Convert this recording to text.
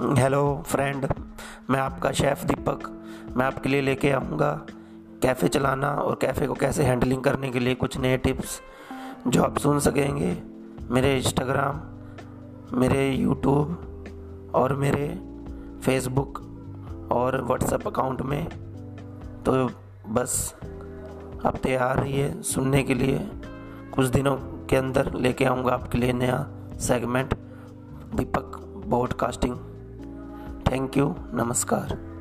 Hello friend मैं आपका chef दीपक. मैं आपके लिए लेके आऊँगा कैफ़े चलाना और कैफ़े को कैसे हैंडलिंग करने के लिए कुछ नए टिप्स जो आप सुन सकेंगे. मेरे इंस्टाग्राम मेरे यूट्यूब और मेरे फेसबुक और व्हाट्सएप अकाउंट में. तो बस, आप तैयार रहिए सुनने के लिए. कुछ दिनों के अंदर लेके आऊँगा आपके लिए नया segment Deepak podcasting thank you नमस्कार।